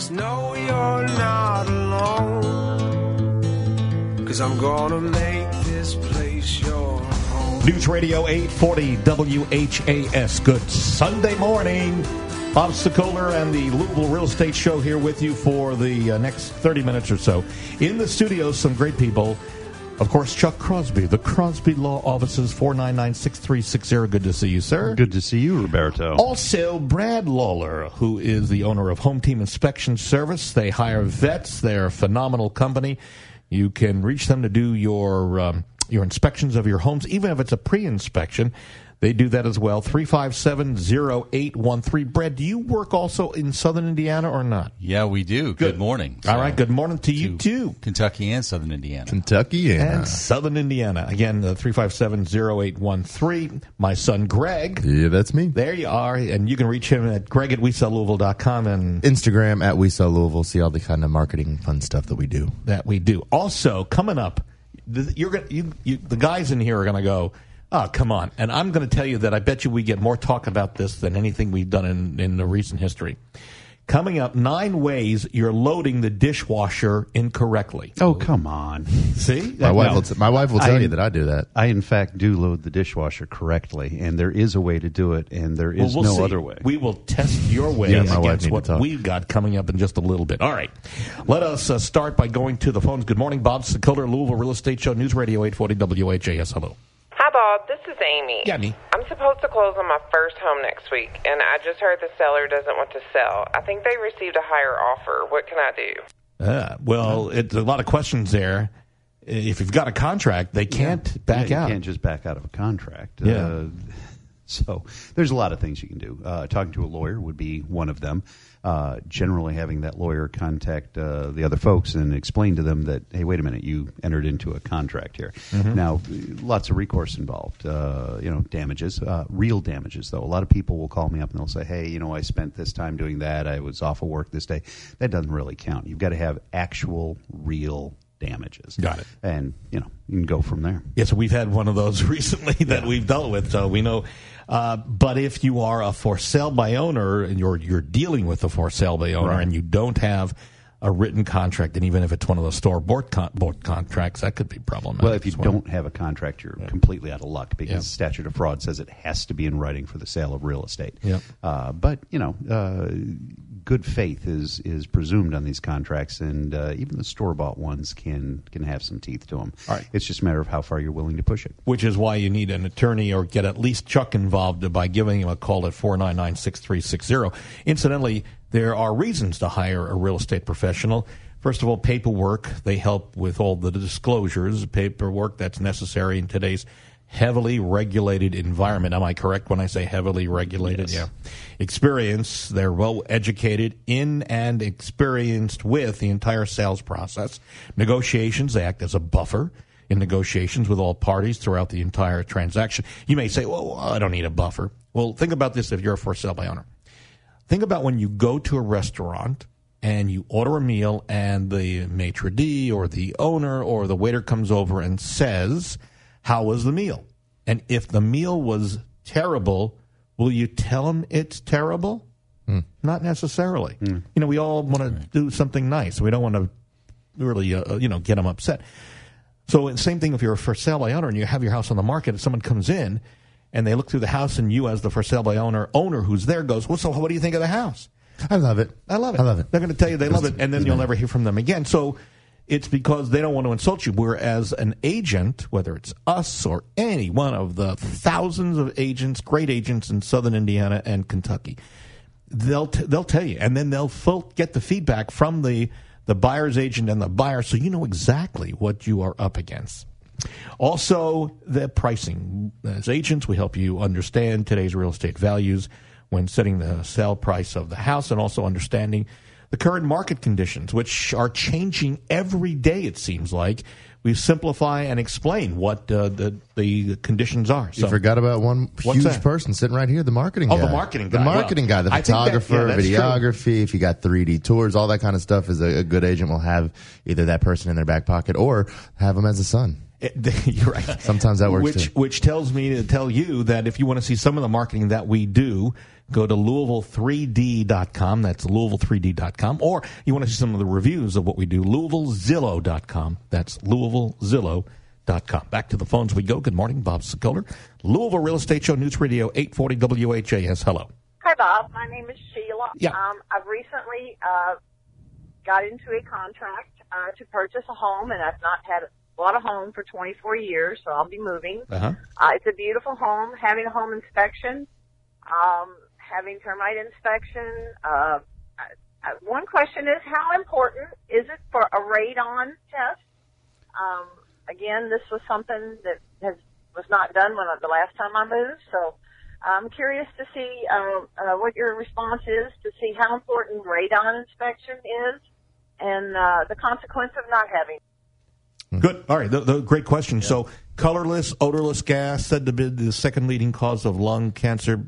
Just know you're not alone. Cause I'm gonna make this place your home. News Radio 840 WHAS. Good Sunday morning. Bob Sokoler and the Louisville Real Estate Show here with you for the uh, next 30 minutes or so. In the studio, some great people. Of course, Chuck Crosby, the Crosby Law Offices, 499 6360. Good to see you, sir. Good to see you, Roberto. Also, Brad Lawler, who is the owner of Home Team Inspection Service. They hire vets. They're a phenomenal company. You can reach them to do your um, your inspections of your homes, even if it's a pre-inspection. They do that as well. 357-0813. Brad, do you work also in southern Indiana or not? Yeah, we do. Good, morning. All right, good morning to you too. Kentucky and Southern Indiana. Kentucky And southern Indiana. Again, uh, 357-0813. My son Greg. Yeah, that's me. There you are. And you can reach him at greg at weselllouisville.com and Instagram at We Louisville. See all the kind of marketing fun stuff that we do. that we do. Also, coming up, you're gonna, you, you, the guys in here are going to go, oh, come on. And I'm going to tell you that I bet you we get more talk about this than anything we've done in, in the recent history. Coming up, nine ways you're loading the dishwasher incorrectly. Oh, come on. See? My wife will. T- my wife will tell I- you that I do that. I, in fact, do load the dishwasher correctly, and there is a way to do it, and there is Well, we'll no see. other way. We will test your way Yeah, my wife against need to what talk. we've got coming up in just a little bit. All right. Let us uh, start by going to the phones. Good morning, Bob Sokoler, Louisville Real Estate Show, News Radio 840 WHAS. Hello. Hi, Bob. This is Amy. Yeah, me. I'm supposed to close on my first home next week, and I just heard the seller doesn't want to sell. I think they received a higher offer. What can I do? Uh, well, it's a lot of questions there. If you've got a contract, they can't back Yeah, out. You can't just back out of a contract. Yeah. Uh, so there's a lot of things you can do. Uh, talking to a lawyer would be one of them. Uh, generally, having that lawyer contact uh, the other folks and explain to them that, hey, wait a minute, you entered into a contract here. Mm-hmm. Now, lots of recourse involved. Uh, you know, damages, uh, real damages. Though a lot of people will call me up and they'll say, hey, you know, I spent this time doing that. I was off of work this day. That doesn't really count. You've got to have actual, real damages. Got it. And you know, you can go from there. Yes, we've had one of those recently that we've dealt with, so we know. Uh, but if you are a for sale by owner and you're you're dealing with a for sale by owner Right. and you don't have a written contract, and even if it's one of those store board con- board contracts, that could be problematic. Well, if you don't have a contract, you're completely out of luck because Yeah. statute of fraud says it has to be in writing for the sale of real estate. Yep. Uh, but you know, uh, good faith is is presumed on these contracts, and uh, even the store bought ones can can have some teeth to them. All right. It's just a matter of how far you're willing to push it. which is why you need an attorney or get at least Chuck involved by giving him a call at 499 6360. Incidentally, there are reasons to hire a real estate professional. First of all, paperwork. They help with all the disclosures, paperwork that's necessary in today's heavily regulated environment. Am I correct when I say heavily regulated? Yeah. Experience. They're well educated in and experienced with the entire sales process. Negotiations. They act as a buffer in negotiations with all parties throughout the entire transaction. You may say, well, I don't need a buffer. Well, think about this if you're a for sale by owner. Think about when you go to a restaurant and you order a meal and the maitre d' or the owner or the waiter comes over and says, how was the meal? And if the meal was terrible, will you tell them it's terrible? Hmm. Not necessarily. Hmm. You know, we all want to do something nice. We don't want to really, uh, uh, you know, get them upset. So the same thing if you're a for sale by owner and you have your house on the market and someone comes in and they look through the house and you as the for sale by owner owner who's there goes, well, so what do you think of the house? I love it. I love it. I love it. They're going to tell you they love it, and then you'll never hear from them again. So it's because they don't want to insult you. Whereas an agent, whether it's us or any one of the thousands of agents, great agents in Southern Indiana and Kentucky, they'll t- they'll tell you, and then they'll get the feedback from the the buyer's agent and the buyer, so you know exactly what you are up against. Also, the pricing. As agents, we help you understand today's real estate values when setting the sale price of the house and also understanding the current market conditions, which are changing every day, it seems like. We simplify and explain what uh, the, the conditions are. You forgot about one huge that? person sitting right here, the marketing Oh, guy. the marketing guy. The marketing Well, guy, the think that- photographer, yeah, that's true. videography. If you got 3D tours, all that kind of stuff is a, a good agent will have either that person in their back pocket or have them as a son. It- You're right. Sometimes that works, Which too. which tells me to tell you that if you want to see some of the marketing that we do, go to Louisville3D.com. That's Louisville3D.com. Or you want to see some of the reviews of what we do, LouisvilleZillow.com. That's LouisvilleZillow.com. Back to the phones we go. Good morning, Bob Sokoler. Louisville Real Estate Show, News Radio 840 WHAS. Hello. Hi, Bob. My name is Sheila. Yeah. Um, I've recently uh, got into a contract uh, to purchase a home, and I've not had bought a home for 24 years, so I'll be moving. Uh-huh. Uh, it's a beautiful home. Having a home inspection, um, having termite inspection. Uh, one question is, how important is it for a radon test? Um, again, this was something that has was not done when the last time I moved, so I'm curious to see uh, uh, what your response is to see how important radon inspection is and uh, the consequence of not having. Good. All right. The, the, great question. So, colorless, odorless gas said to be the second leading cause of lung cancer.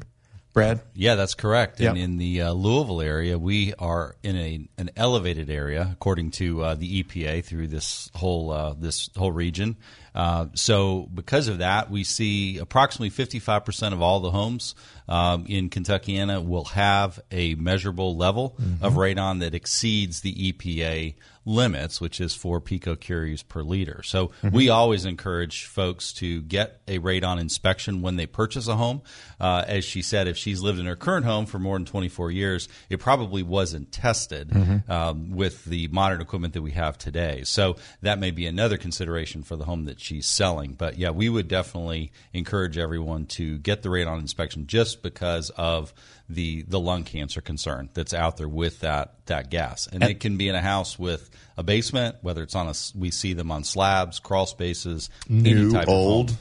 Brad? Yeah, that's correct. And in the uh, Louisville area, we are in a an elevated area according to uh, the EPA through this whole uh, this whole region. Uh, so because of that, we see approximately 55 percent of all the homes um, in Kentuckiana will have a measurable level of radon that exceeds the EPA limits, which is four picocuries per liter. So we always encourage folks to get a radon inspection when they purchase a home. Uh, as she said, if she's lived in her current home for more than 24 years, it probably wasn't tested um, with the modern equipment that we have today. So that may be another consideration for the home that she's selling. But yeah, we would definitely encourage everyone to get the radon inspection just because of the the lung cancer concern that's out there with that that gas, and it can be in a house with a basement, whether it's on a we see them on slabs, crawl spaces, any New, type old, of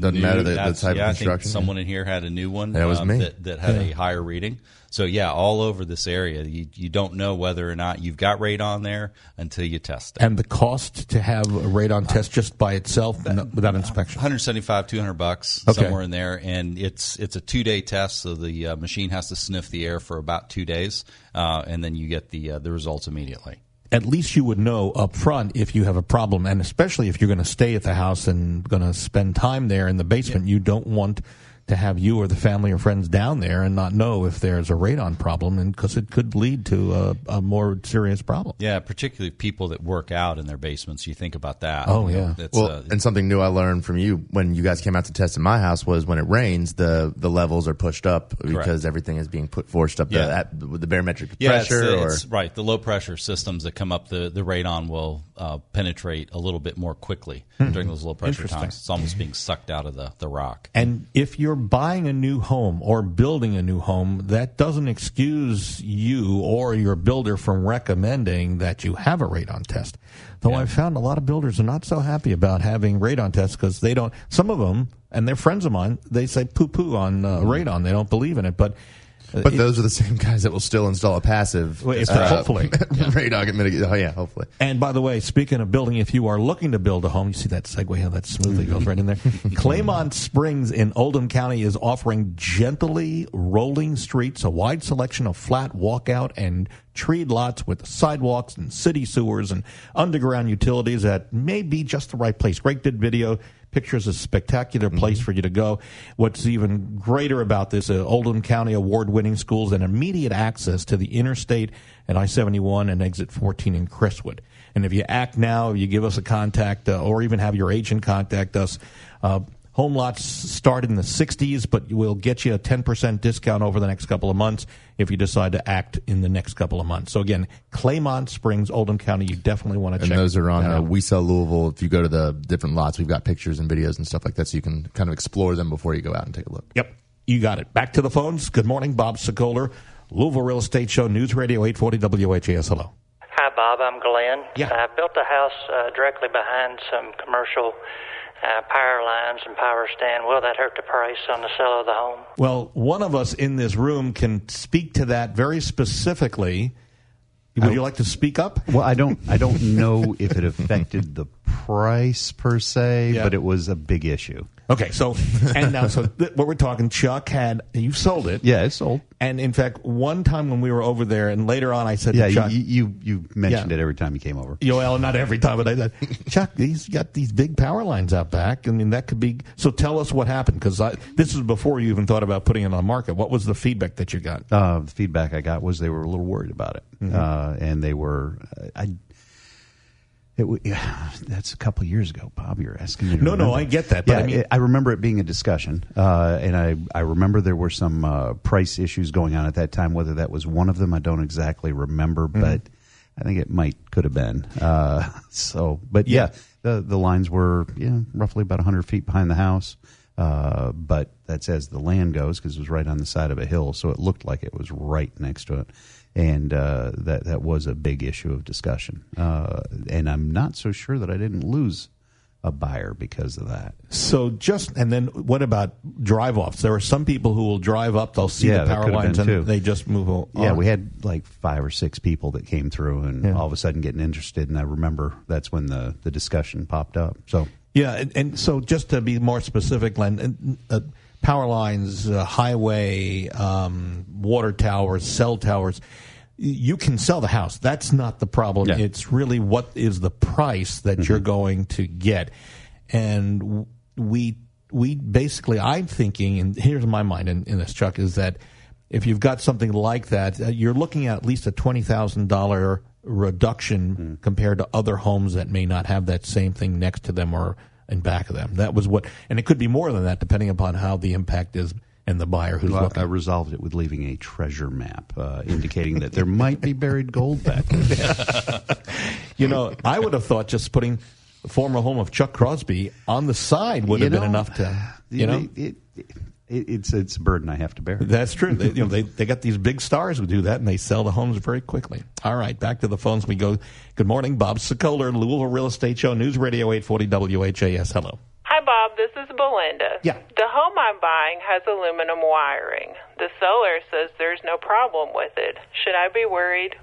doesn't matter the- the type of yeah, I think construction. someone in here had a new one That was um, me. that, that had a higher reading. So yeah, all over this area, you you don't know whether or not you've got radon there until you test it. And the cost to have a radon test just by itself no- without inspection? 175 200 bucks Okay. somewhere in there and it's it's a 2-day test so the uh, machine has to sniff the air for about 2 days uh, and then you get the uh, the results immediately At least you would know up front if you have a problem, and especially if you're going to stay at the house and going to spend time there in the basement, you don't want to have you or the family or friends down there and not know if there's a radon problem, and because it could lead to a, a more serious problem. yeah particularly people that work out in their basements you think about that Oh, You know, yeah. that's, Well, uh, and something new I learned from you when you guys came out to test in my house was when it rains, the the levels are pushed up because everything is being put forced up Yeah. the, at, with the barometric yeah, pressure. the- or it's- right. The low pressure systems that come up, the, the radon will uh, penetrate a little bit more quickly during those low pressure times. It's almost being sucked out of the, the rock. And if you're buying a new home or building a new home, that doesn't excuse you or your builder from recommending that you have a radon test. Though I've found a lot of builders are not so happy about having radon tests because they don't. Some of them, and they're friends of mine, they say poo poo on uh, radon. They don't believe in it, but. Uh, but it- those are the same guys that will still install a passive. Well, if- hopefully. radon. Oh yeah, hopefully. And by the way, speaking of building, if you are looking to build a home, you see that segue how that smoothly goes right in there. Claymont Springs in Oldham County is offering gently rolling streets, a wide selection of flat walkout and treed lots with sidewalks and city sewers and underground utilities that may be just the right place. Greg did video pictures a spectacular place for you to go. What's even greater about this, uh, Oldham County award-winning schools and immediate access to the interstate at I-71 and exit 14 in Crestwood. And if you act now, if you give us a contact uh, or even have your agent contact us. Uh, home lots start in the 60s, but we'll get you a 10% discount over the next couple of months if you decide to act in the next couple of months. So again, Claymont Springs, Oldham County, you definitely want to And check those are on that uh. We Sell Louisville. If you go to the different lots, we've got pictures and videos and stuff like that, so you can kind of explore them before you go out and take a look. Yep, you got it. Back to the phones. Good morning, Bob Sokoler, Louisville Real Estate Show, News Radio 840 WHAS. Hello. Hi, Bob. I'm Glenn. Yeah. I built a house uh, directly behind some commercial uh, power lines and power stand. Will that hurt the price on the sale of the home? Well, one of us in this room can speak to that very specifically. Would you like to speak up? Well, I don't. I don't know if it affected the price per se, Yeah. but it was a big issue. Okay, so and now so th- what we're talking, Chuck had you sold it, Yeah, it's sold. and in fact, one time when we were over there, and later on, I said Yeah, to you, Chuck, you you you mentioned Yeah. it every time you came over. well, not every time, but I said, Chuck, he's got these big power lines out back. I mean, that could be. So tell us what happened because this is before you even thought about putting it on the market. What was the feedback that you got? Uh, the feedback I got was they were a little worried about it, Mm-hmm. uh, and they were. I. W- yeah, that's a couple of years ago, Bob. You're asking me. No, no. I get that, but yeah, I mean- it- I remember it being a discussion, uh, and I I remember there were some uh, price issues going on at that time. Whether that was one of them, I don't exactly remember, Mm-hmm. but I think it might could have been. Uh, so, but yeah, the the lines were yeah roughly about 100 feet behind the house. Uh, but that's as the land goes because it was right on the side of a hill, so it looked like it was right next to it, and uh, that that was a big issue of discussion. Uh, and I'm not so sure that I didn't lose a buyer because of that. So just and then what about drive offs? There are some people who will drive up, they'll see Yeah, the power lines, and too. they just move on. Yeah, we had like five or six people that came through, and Yeah. all of a sudden getting interested. And I remember that's when the the discussion popped up. So Yeah, and, and so just to be more specific, Glenn, uh, power lines, uh, highway, um, water towers, cell towers. You can sell the house. That's not the problem. Yeah. It's really what is the price that you're going to get, and we we basically I'm thinking, and here's my mind in, in this, Chuck, is that if you've got something like that, uh, you're looking at at least a twenty thousand dollar reduction compared to other homes that may not have that same thing next to them or in back of them. That was what, and it could be more than that depending upon how the impact is and the buyer who's Well, looking. I resolved it with leaving a treasure map uh, indicating that there might be buried gold back there. You know, I would have thought just putting the former home of Chuck Crosby on the side would You have been enough to, you know. it, it, it, it's it's a burden I have to bear. That's true. They, you know, they they got these big stars who do that, and they sell the homes very quickly. All right, back to the phones we go. Good morning, Bob Sokoler, Louisville Real Estate Show, News Radio 840 WHAS. Hello. Hi, Bob. This is Belinda. Yeah. The home I'm buying has aluminum wiring. The seller says there's no problem with it. Should I be worried?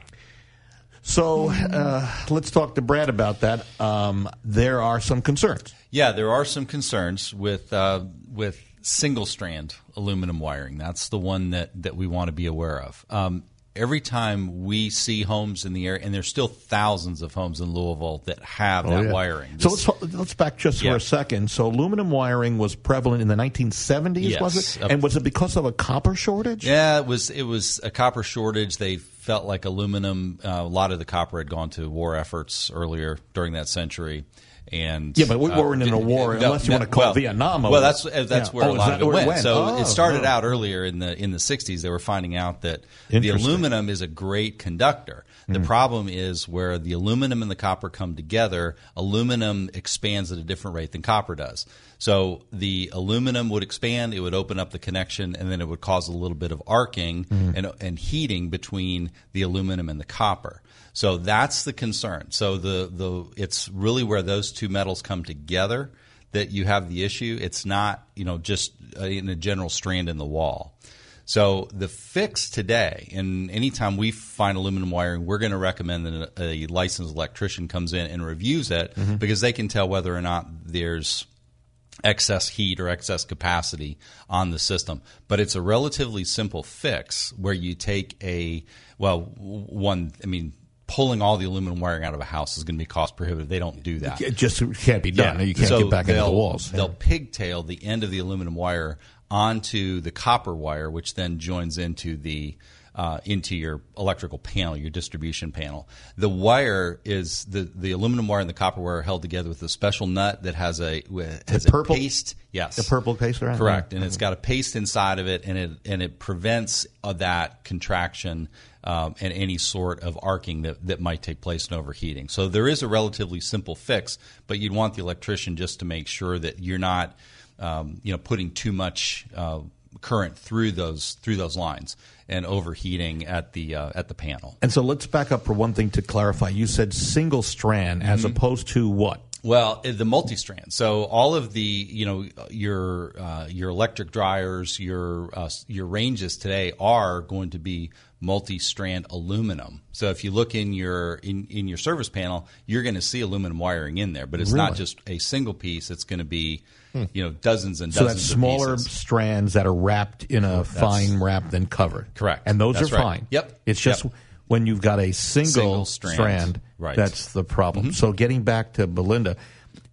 So uh, let's talk to Brad about that. Um, there are some concerns. Yeah, there are some concerns with uh, with single strand aluminum wiring. That's the one that, that we want to be aware of. Um, every time we see homes in the area, and there's still thousands of homes in Louisville that have that yeah. wiring. So let's let's back just Yeah. for a second. So aluminum wiring was prevalent in the 1970s, was Yes. it? And was it because of a copper shortage? Yeah, it was it was a copper shortage. They felt like aluminum. Uh, a lot of the copper had gone to war efforts earlier during that century. And Yeah, but we uh, weren't in a war unless you wanna call well, Vietnam a Well, that's uh, that's Yeah. where Oh, a lot of it went. went? So Oh, it started oh. out earlier in the in the '60s. They were finding out that the aluminum is a great conductor. The Hmm. problem is where the aluminum and the copper come together. Aluminum expands at a different rate than copper does. So the aluminum would expand, it would open up the connection, and then it would cause a little bit of arcing Hmm. and, and heating between the aluminum and the copper. So that's the concern. So the, the it's really where those two metals come together that you have the issue. It's not you know just uh, in a general strand in the wall. So the fix today, and anytime we find aluminum wiring, we're going to recommend that a, a licensed electrician comes in and reviews it because they can tell whether or not there's excess heat or excess capacity on the system. But it's a relatively simple fix where you take a well, one. I mean, pulling all the aluminum wiring out of a house is going to be cost prohibitive. They don't do that. It just can't be done. You can't So get back into the walls. They'll pigtail the end of the aluminum wire onto the copper wire, which then joins into the uh, into your electrical panel, your distribution panel. The wire is the, the aluminum wire and the copper wire are held together with a special nut that has a has purple- a paste. Yes, the purple paste around? Correct, and it's got a paste inside of it, and it and it prevents uh, that contraction um, and any sort of arcing that, that might take place in overheating. So there is a relatively simple fix, but you'd want the electrician just to make sure that you're not, um, you know, putting too much uh, current through those through those lines and overheating at the uh, at the panel. And so let's back up for one thing to clarify. You said single strand as Mm-hmm. opposed to what? Well, uh, the multi-strand. So all of the, you know, your uh, your electric dryers, your uh, your ranges today are going to be multi-strand aluminum. So if you look in your in, in your service panel, you're going to see aluminum wiring in there, but it's not just a single piece. It's going to be, you know, dozens and So dozens. that's of smaller strands that are wrapped in a fine wrap, then covered. Correct. And those That's are right. fine. Yep. It's just Yep. when you've got a single, Single strand. Right. Mm-hmm. that's the problem. So getting back to Belinda,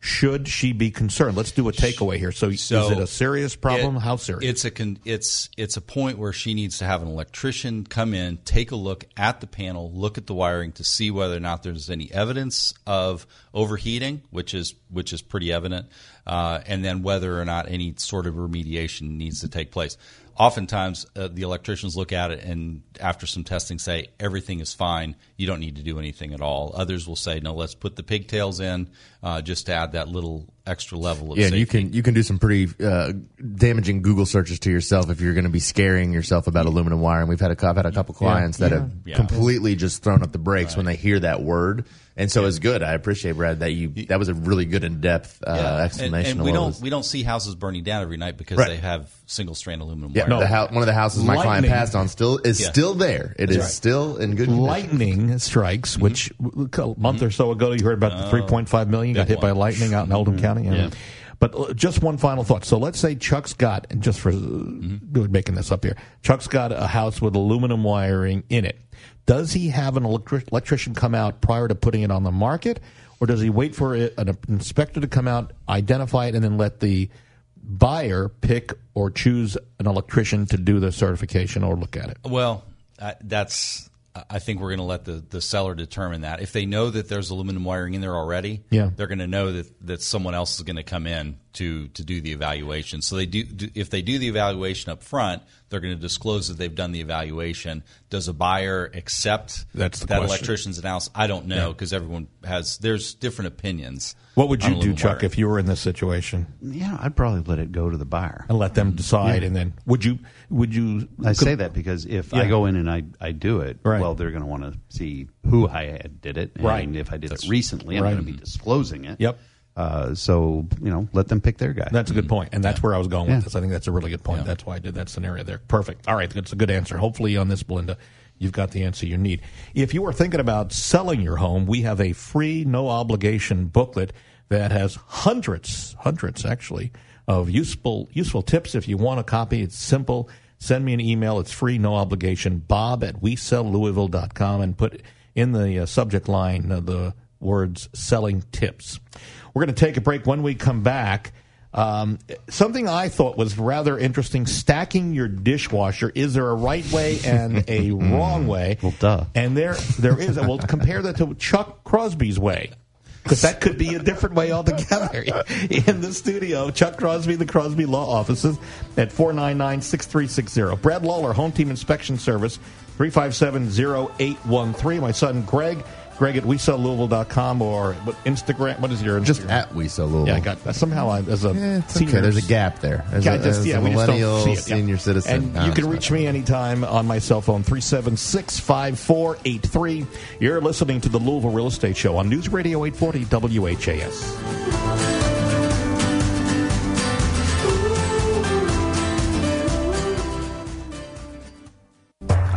should she be concerned? Let's do a takeaway here. So, So is it a serious problem? it- How serious? It's a con- it's it's a point where she needs to have an electrician come in, take a look at the panel, look at the wiring to see whether or not there's any evidence of overheating, which is which is pretty evident, uh, and then whether or not any sort of remediation needs to take place. Oftentimes, uh, the electricians look at it and after some testing say everything is fine. You don't need to do anything at all. Others will say no, let's put the pigtails in uh, just to add that little extra level of Yeah, safety. you can you can do some pretty uh, damaging Google searches to yourself if you're going to be scaring yourself about aluminum wire. And We've had a cou- I've had a couple clients that have Yeah. completely just thrown up the brakes when they hear that word, and so it's good. I appreciate Brad that you that was a really good in depth uh, Yeah. explanation. And, and we don't was. we don't see houses burning down every night because Right. they have single strand aluminum Yeah, wire. the hou- one of the houses my client passed on still is Yeah. still there. It is right. still in good condition. lightning strikes, Mm-hmm. which a month or so ago you heard about the 3.5 million got big hit by lightning out in Oldham County. Yeah. But uh, just one final thought. So let's say Chuck's got, and just for doing making this up here, Chuck's got a house with aluminum wiring in it. Does he have an electric, electrician come out prior to putting it on the market, or does he wait for it, an inspector to come out, identify it, and then let the buyer pick or choose an electrician to do the certification or look at it? Well, uh, that's. I think we're going to let the, the seller determine that. If they know that there's aluminum wiring in there already, Yeah. they're going to know that, that someone else is going to come in to, to do the evaluation. So they do, do if they do the evaluation up front, they're going to disclose that they've done the evaluation. Does a buyer accept That's the that question. electrician's analysis? I don't know because everyone has there's different opinions. What would you do, Chuck, wiring. if you were in this situation? Yeah, I'd probably let it go to the buyer. and let them decide. And then would you would you? I say that because if I go in and I, I do it, Right. well, they're going to want to see who I had did it, and Right. if I did it recently, I'm going to be disclosing it. Yep. Uh, so you know, let them pick their guy. That's a good point, and that's where I was going Yeah. with this. I think that's a really good point. That's why I did that scenario there. Perfect. All right, that's a good answer. Hopefully, on this, Belinda, you've got the answer you need. If you are thinking about selling your home, we have a free, no obligation booklet that has hundreds, hundreds actually, of useful useful tips. If you want a copy, it's simple. Send me an email. It's free, no obligation. Bob at WeSellLouisville.com and put in the uh, subject line uh, the words selling tips. We're going to take a break. When we come back, um, something I thought was rather interesting stacking your dishwasher. Is there a right way and a wrong way? Well, duh. And there, there is. we'll compare that to Chuck Crosby's way. Because that could be a different way altogether. In the studio, Chuck Crosby, the Crosby Law Offices at 499 6360. Brad Lawler, Home Team Inspection Service, 357 0813. My son Greg, Greg at WeSellLouisville.com or what, Instagram. What is your Instagram? Just at we sell Louisville. Yeah, I got somehow I, as a Yeah, senior. okay. There's a gap there. As Yeah, a, just, yeah, a we just millennial it. yeah. senior citizen. And No, you ah, can reach me anytime on my cell phone, 376 5483. You're listening to the Louisville Real Estate Show on News Radio 840 WHAS.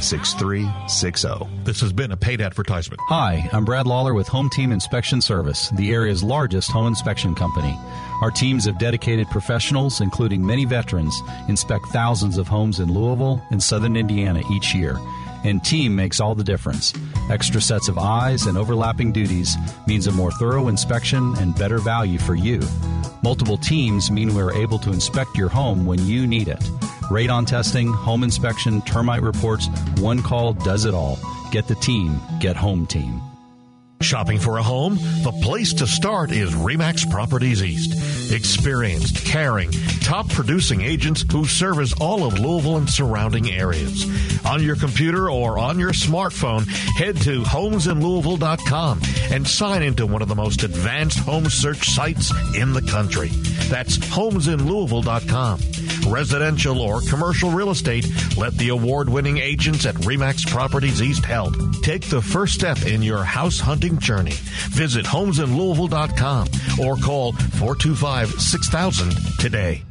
6360. This has been a paid advertisement. Hi, I'm Brad Lawler with Home Team Inspection Service, the area's largest home inspection company. Our teams of dedicated professionals, including many veterans, inspect thousands of homes in Louisville and southern Indiana each year. And team makes all the difference. Extra sets of eyes and overlapping duties means a more thorough inspection and better value for you. Multiple teams mean we're able to inspect your home when you need it. Radon testing, home inspection, termite reports, one call does it all. Get the team, get home team. Shopping for a home? The place to start is Remax Properties East. Experienced, caring, top producing agents who service all of Louisville and surrounding areas. On your computer or on your smartphone, head to homesinlouisville.com and sign into one of the most advanced home search sites in the country. That's homesinlouisville.com. Residential or commercial real estate, let the award winning agents at Remax Properties East help. Take the first step in your house hunting journey. Visit homesinlouisville.com or call 425 6000 today.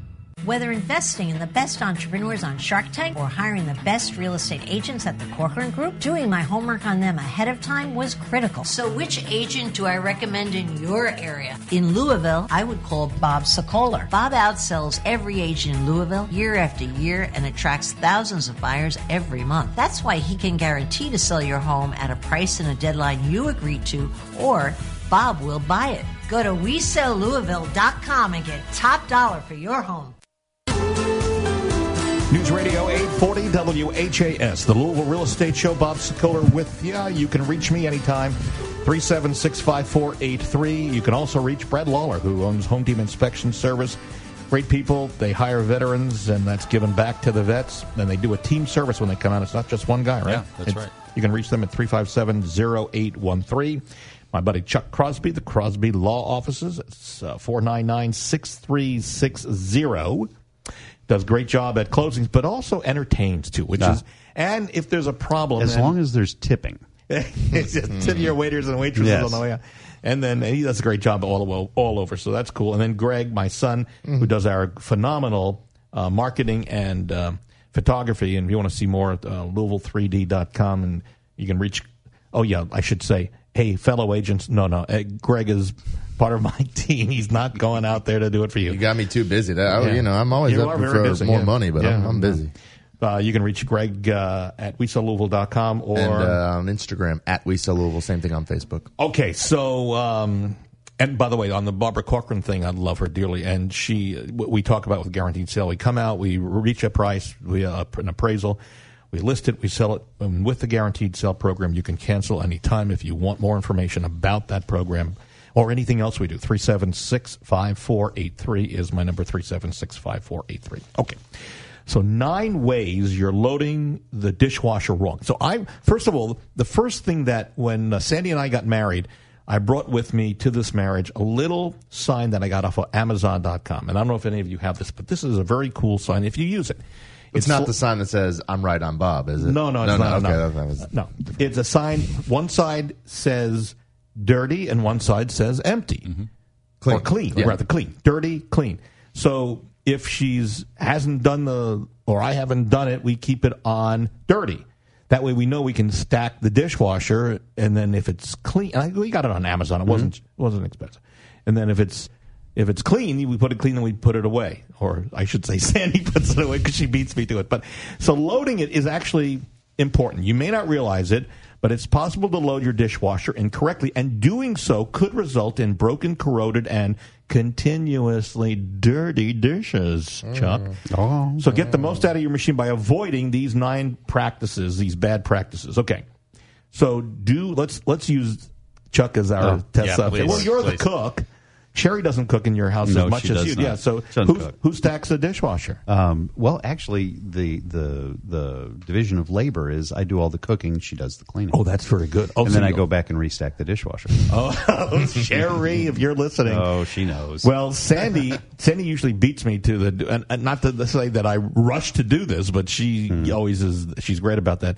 Whether investing in the best entrepreneurs on Shark Tank or hiring the best real estate agents at the Corcoran Group, doing my homework on them ahead of time was critical. So, which agent do I recommend in your area? In Louisville, I would call Bob Sokoler. Bob outsells every agent in Louisville year after year and attracts thousands of buyers every month. That's why he can guarantee to sell your home at a price and a deadline you agreed to, or Bob will buy it. Go to WeSellLouisville.com and get top dollar for your home. News Radio 840 WHAS, the Louisville Real Estate Show. Bob Sokoler with you. You can reach me anytime. 376 5483. You can also reach Brad Lawler, who owns Home Team Inspection Service. Great people. They hire veterans, and that's given back to the vets. And they do a team service when they come out. It's not just one guy, right? Yeah, that's It's- right. You can reach them at 357 0813. My buddy Chuck Crosby, the Crosby Law Offices. It's uh, 499 6360 does a great job at closings, but also entertains too. Which Yeah. is, and if there's a problem, As then- long as there's tipping. it's just tip your waiters and waitresses Yes. on the way out. And then he does a great job all all over, so that's cool. And then Greg, my son, who does our phenomenal uh, marketing and uh, photography. And if you want to see more, at uh, Louisville3D.com, and you can reach. Oh yeah, I should say, hey, fellow agents. No, no, uh, Greg is part of my team. He's not going out there to do it for you. You got me too busy. That, I- Yeah. You know, I'm always You up for busy, more yeah. money, but I'm, I'm busy. Uh, you can reach Greg uh, at WeSellLouisville.com or and uh, on Instagram at We Sell Louisville. Same thing on Facebook. Okay, so um, and by the way, on the Barbara Corcoran thing, I love her dearly, and she we talk about with guaranteed sale. We come out, we reach a price, we uh, an appraisal, we list it, we sell it, and with the guaranteed sale program, you can cancel anytime if you want more information about that program. Or anything else we do. 376 5483 is my number, 376 5483. Okay. So nine ways you're loading the dishwasher wrong. So I first of all, the first thing that when uh, Sandy and I got married, I brought with me to this marriage a little sign that I got off of Amazon.com. And I don't know if any of you have this, but this is a very cool sign if you use it. It's, not sl- the sign that says "I'm right on Bob," is it? no, no, it's no, not. no. No, that was no. It's a sign. One side says dirty, and one side says empty, mm-hmm. Clean. or clean, Yeah. rather clean, dirty, clean. So if she's hasn't done the, or I haven't done it, we keep it on dirty. That way, we know we can stack the dishwasher, and then if it's clean, and I, we got it on Amazon. It mm-hmm. wasn't it wasn't expensive. And then if it's if it's clean, we put it clean and we put it away. Or I should say, Sandy puts it away because she beats me to it. But so loading it is actually important. You may not realize it, but it's possible to load your dishwasher incorrectly, and doing so could result in broken, corroded, and continuously dirty dishes. Mm. Chuck. Oh. So get the most out of your machine by avoiding these nine practices, these bad practices. Okay. So do let's let's use Chuck as our Oh, test yeah, subject. please, Well, you're please. the cook. Sherry doesn't cook in your house No, as much as you. not. Yeah. So who, who stacks the dishwasher? Um, well, actually, the the the division of labor is I do all the cooking, she does the cleaning. Oh, that's very good. Oh, and so then I go back and restack the dishwasher. Oh, Sherry, if you're listening. Oh, she knows. Well, Sandy, Sandy usually beats me to the, and, and not to say that I rush to do this, but she Hmm. always is. She's great about that.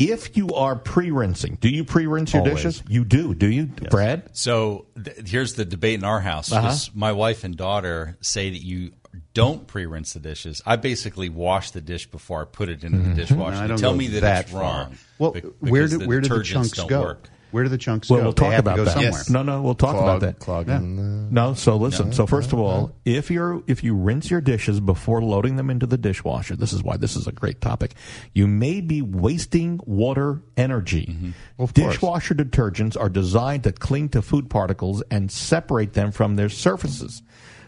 If you are pre-rinsing, do you pre-rinse your Always. dishes? You do, do you, Brad? So th- here's the debate in our house. Uh-huh. My wife and daughter say that you don't pre-rinse the dishes. I basically wash the dish before I put it into Mm-hmm. the dishwasher. Don't tell me that, that it's wrong. Well, be- where do where do the chunks go? Work. Where do the chunks Well, go? we'll They talk have to about go that. somewhere. Yes. No, no, we'll talk Clog- about that. clogging the- No, so listen. so first of all, if you're if you rinse your dishes before loading them into the dishwasher, this is why this is a great topic. You may be wasting water energy. Mm-hmm. Of course. Dishwasher detergents are designed to cling to food particles and separate them from their surfaces.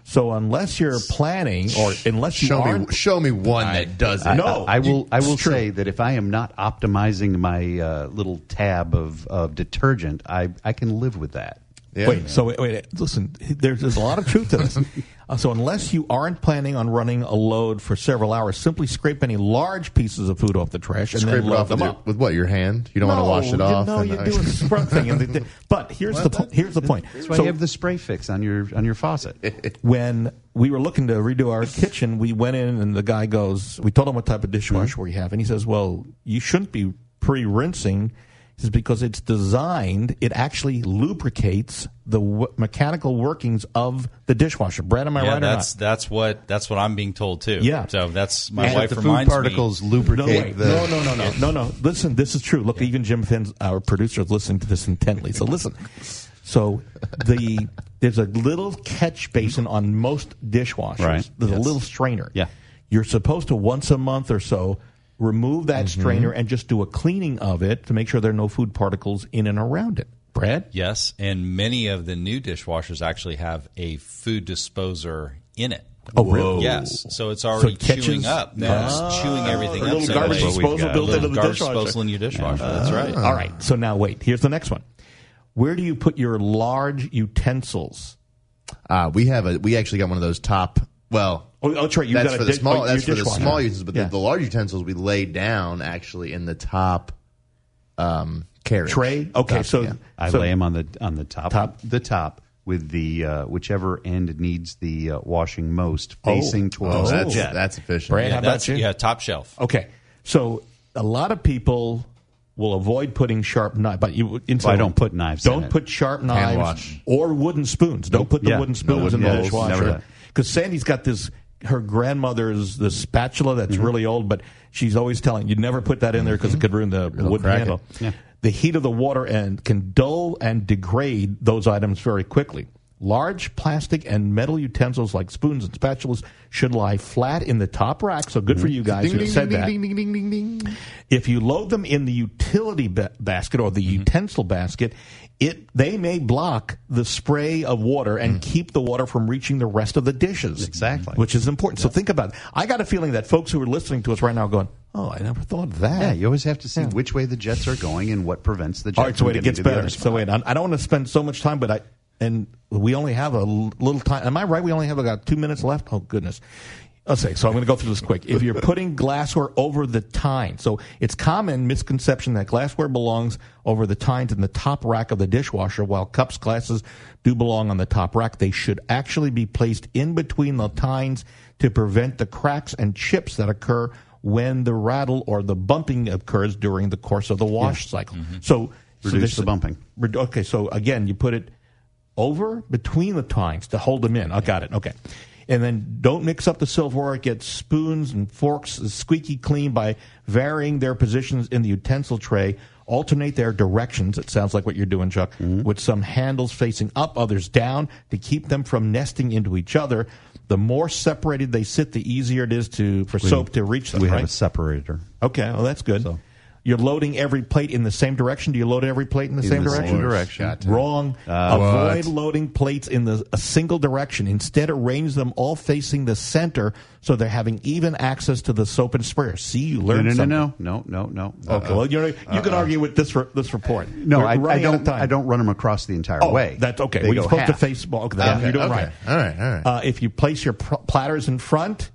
So unless you're planning, or unless you Show aren't, me, show me one that does it. No, I, I will. I will say that if I am not optimizing my uh, little tab of, of detergent, I I can live with that. Wait, so wait, wait, listen. There's, there's a lot of truth to this. Uh, so unless you aren't planning on running a load for several hours, simply scrape any large pieces of food off the trash and Scrape then it load off them with, your, up. with what? Your hand? You don't no, want to wash it you, off? No, and- you do a scrub thing. And the, but here's the po- here's the point. That's why So you have the spray fix on your on your faucet. when we were looking to redo our kitchen, we went in and the guy goes, we told him what type of dishwasher Mm-hmm. we have, and he says, "Well, you shouldn't be pre-rinsing." He says because it's designed, it actually lubricates the w- mechanical workings of the dishwasher. Brad, am I yeah, right or that's not? that's what that's what I'm being told too. Yeah. So that's my And wife if the food reminds particles me. No, lubricate wait. the no, no, no, no, no, no. Listen, this is true. Look, even Jim Finn's our producer is listening to this intently. So listen. So the there's a little catch basin on most dishwashers. Right. There's a little strainer. Yeah. You're supposed to once a month or so remove that Mm-hmm. strainer and just do a cleaning of it to make sure there are no food particles in and around it. Brad? Yes, and many of the new dishwashers actually have a food disposer in it. Oh, really? Yes. So it's So already it catches- chewing up. Yeah, it's Ah, chewing everything a up. little so garbage disposal a built little into the garbage dishwasher. disposal in your dishwasher. That's right. All right. So now wait. Here's the next one. Where do you put your large utensils? Uh, we have a. We actually got one of those top. Well, Oh, oh, that's right. You that's got a for the dish- small. oh, that's for the small utensils, but Yeah. the, the large utensils we lay down actually in the top um, carriage Tray? Okay, Top, so- yeah. I So- lay them on the on the top, Top. the top with the uh, whichever end needs the uh, washing most, Oh. facing oh, towards the that's jet. that's efficient. Brad, Yeah, how about you? yeah, top shelf. Okay, so a lot of people will avoid putting sharp knives, but you into Well, I don't put knives Don't it. put sharp knives wash. or wooden spoons. Don't put the Yeah, wooden spoons wooden in the bowls, never dishwasher that. Because Sandy's got this. Her grandmother's the spatula that's Mm-hmm. really old, but she's always telling you never put that in there because it could ruin the wood handle. Yeah. The heat of the water and can dull and degrade those items very quickly. Large plastic and metal utensils like spoons and spatulas should lie flat in the top rack. So good for you guys Ding, who ding, said ding, that. ding, ding, ding, ding, ding. If you load them in the utility ba- basket or the mm-hmm. utensil basket, it they may block the spray of water and mm. keep the water from reaching the rest of the dishes. Exactly. Which is important. So think about it. I got a feeling that folks who are listening to us right now are going, "Oh, I never thought of that." yeah, you always have to see which way the jets are going and what prevents the jet All right, so wait, it gets better. So wait, I I don't want to spend so much time, but I and we only have a little time. Am I right? We only have about two minutes left. Oh goodness. Say so. I'm going to go through this quick. If you're putting glassware over the tine, so it's common misconception that glassware belongs over the tines in the top rack of the dishwasher, while cups, glasses do belong on the top rack. They should actually be placed in between the tines to prevent the cracks and chips that occur when the rattle or the bumping occurs during the course of the wash cycle. Mm-hmm. So so Reduce there's- the bumping. Okay, so again, you put it over between the tines to hold them in. I got it. Okay. And then don't mix up the silverware. Get spoons and forks squeaky clean by varying their positions in the utensil tray. Alternate their directions. It sounds like what you're doing, Chuck, Mm-hmm. with some handles facing up, others down to keep them from nesting into each other. The more separated they sit, the easier it is to for soap to reach them. we right? have a separator. Okay, well that's good. You're loading every plate in the same direction. Do you load every plate in the In same the direction? same direction. Got. Wrong. Uh, Avoid what? loading plates in the, a single direction. Instead, arrange them all facing the center so they're having even access to the soap and sprayer. See, you No, learned no, no, something. no, no, no, no. Okay, well, you're, you can argue with this re- this report. No, I, I running out of don't. I don't run them across the entire Oh, way. that's okay. They well, you're go supposed to face. Well, okay, Okay, you're doing okay. right. All right, all right. Uh, if you place your pr- platters in front,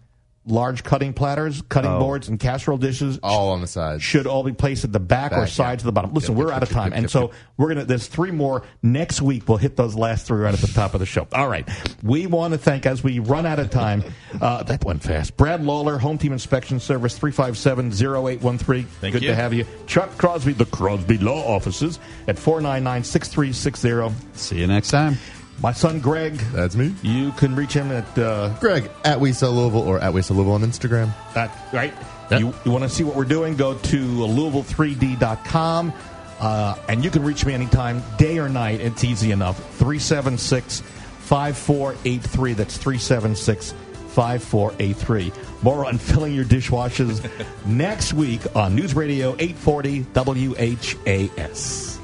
large cutting platters, cutting Oh. boards, and casserole dishes all on the sides. should all be placed at the back, or sides yeah. of the bottom. Listen, Yep, we're yep, out of time, yep, and yep, so yep. we're gonna. There's three more next week. We'll hit those last three right at the top of the show. All right, we want to thank as we run out of time. Uh, that went fast. Brad Lawler, Home Team Inspection Service, 357-0813. Thank Good you. to have you. Chuck Crosby, the Crosby Law Offices at 499-6360. See you next time. My son Greg. That's me. You can reach him at uh, Greg at We Sell Louisville or at We Sell Louisville on Instagram. That right. Yep. You, you want to see what we're doing? Go to Louisville3D.com. Uh, and you can reach me anytime, day or night. It's easy enough. 376 5483. That's 376 5483. More on filling your dishwashers next week on News Radio 840 WHAS.